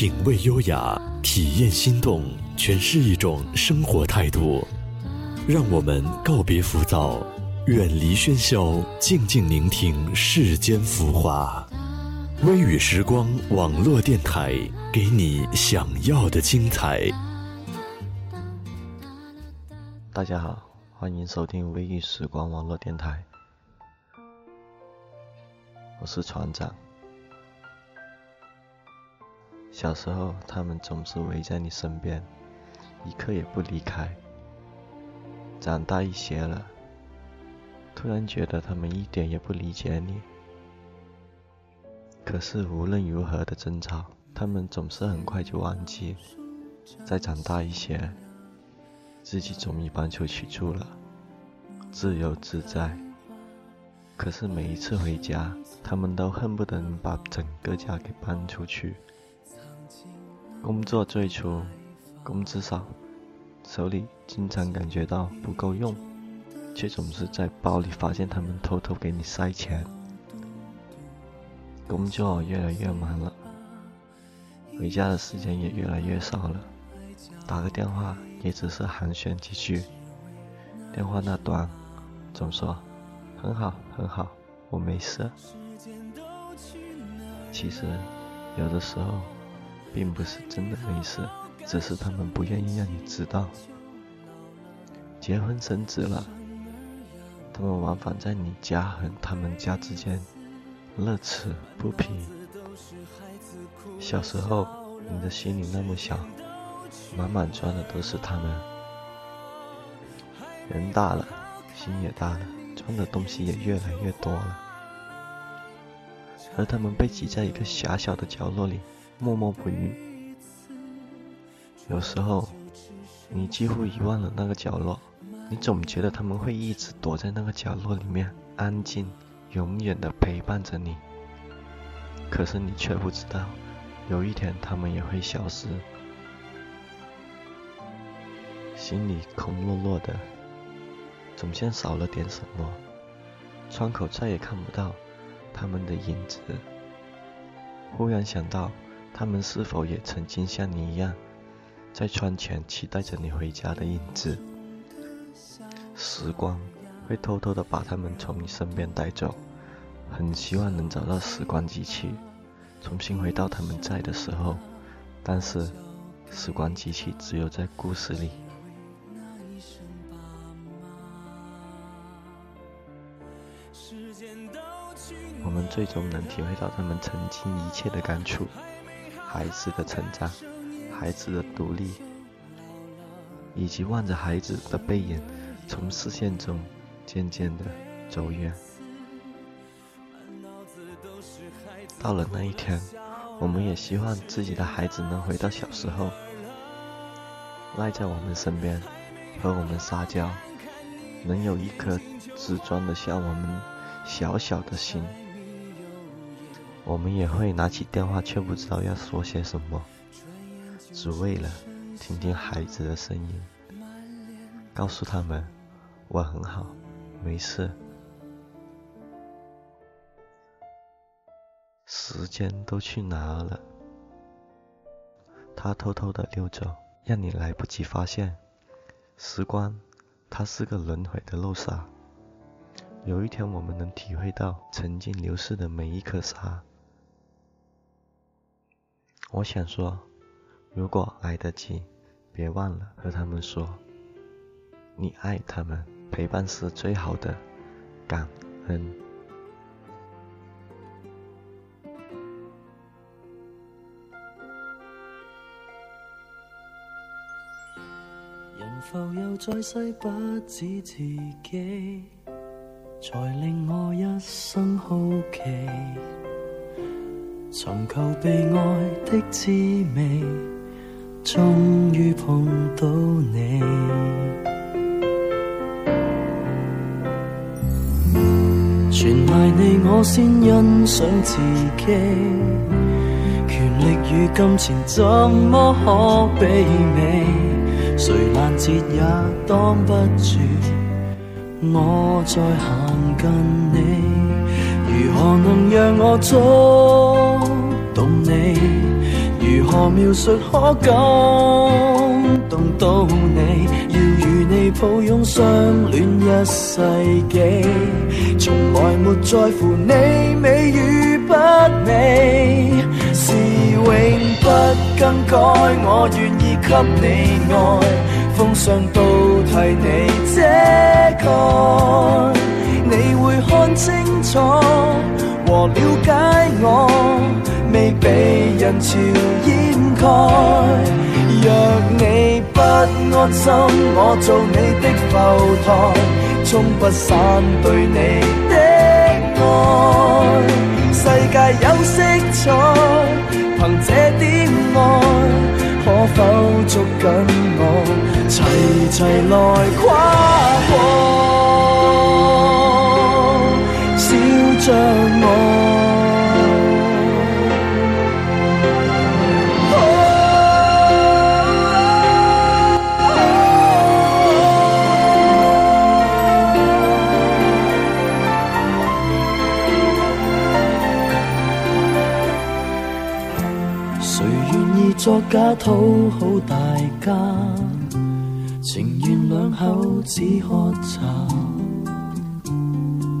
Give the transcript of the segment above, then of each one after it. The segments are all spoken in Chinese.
品味优雅，体验心动，诠释一种生活态度。让我们告别浮躁，远离喧嚣，静静聆听世间浮华。微雨时光网络电台，给你想要的精彩。大家好，欢迎收听微雨时光网络电台，我是船长。小时候，他们总是围在你身边，一刻也不离开。长大一些了，突然觉得他们一点也不理解你。可是无论如何的争吵，他们总是很快就忘记。再长大一些，自己终于搬出去住了，自由自在。可是每一次回家，他们都恨不得能把整个家给搬出去。工作最初，工资少，手里经常感觉到不够用，却总是在包里发现他们偷偷给你塞钱。工作越来越忙了，回家的时间也越来越少了，打个电话也只是寒暄几句，电话那端总说很好很好，我没事。其实有的时候。并不是真的没事，只是他们不愿意让你知道。结婚生子了，他们往返在你家和他们家之间，乐此不疲。小时候，你的心里那么小，满满装的都是他们。人大了，心也大了，装的东西也越来越多了，而他们被挤在一个狭小的角落里。默默不语。有时候，你几乎遗忘了那个角落，你总觉得他们会一直躲在那个角落里面，安静，永远的陪伴着你。可是你却不知道，有一天他们也会消失。心里空落落的，总像少了点什么。窗口再也看不到他们的影子。忽然想到。他们是否也曾经像你一样，在窗前期待着你回家的影子？时光会偷偷的把他们从你身边带走，很希望能找到时光机器，重新回到他们在的时候。但是，时光机器只有在故事里。我们最终能体会到他们曾经一切的感触。孩子的成长，孩子的独立，以及望着孩子的背影从视线中渐渐的走远。到了那一天，我们也希望自己的孩子能回到小时候，赖在我们身边，和我们撒娇，能有一颗只装得下我们小小的心。我们也会拿起电话，却不知道要说些什么，只为了听听孩子的声音，告诉他们我很好，没事。时间都去哪儿了？他偷偷的溜走，让你来不及发现。时光，它是个轮回的漏沙。有一天，我们能体会到曾经流逝的每一颗沙。我想说，如果来得及，别忘了和他们说，你爱他们，陪伴是最好的感恩。人浮游在世，不止自己，才令我一生好奇。寻求被爱的滋味，终于碰到你。全赖你，我先欣赏自己。权力与金钱怎么可媲美？谁拦截也挡不住，我在行近你。如何能让我捉动你？如何描述可感动到你？要与你抱拥相恋一世纪，从来没在乎你美与不美，是永不更改。我愿意给你爱，奉上都替你遮盖，你会看清楚和了解我。被人潮掩盖。若你不安心，我做你的浮台，冲不散对你的爱。世界有色彩，凭这点爱，可否捉紧我，齐齐来跨假讨好大家，情愿两口子喝茶，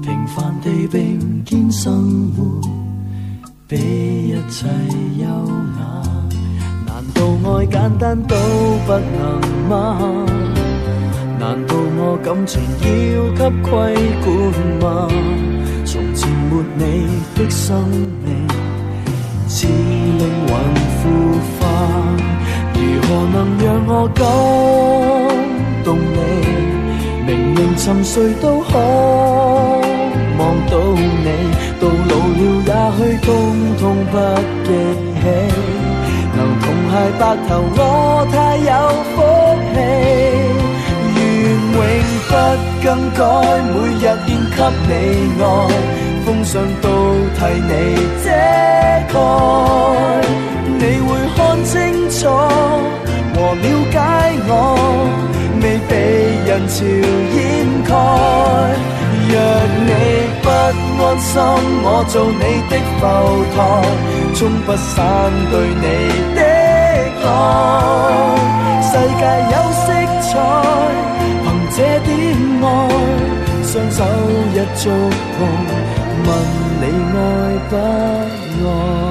平凡地并肩生活，比一切优雅。难道爱简单都不能吗？难道我感情要给规管吗？从前没你的生命，似灵魂何能让我感动你？明明沉睡都可望到你，到老了也许通通不记起。能同偕白头，我太有福气。愿永不更改，每日献给你爱，奉上都替你遮盖。清楚和了解我，未被人潮掩盖。若你不安心，我做你的浮台，冲不散对你的爱。世界有色彩，凭这点爱，双手一触碰，问你爱。不爱？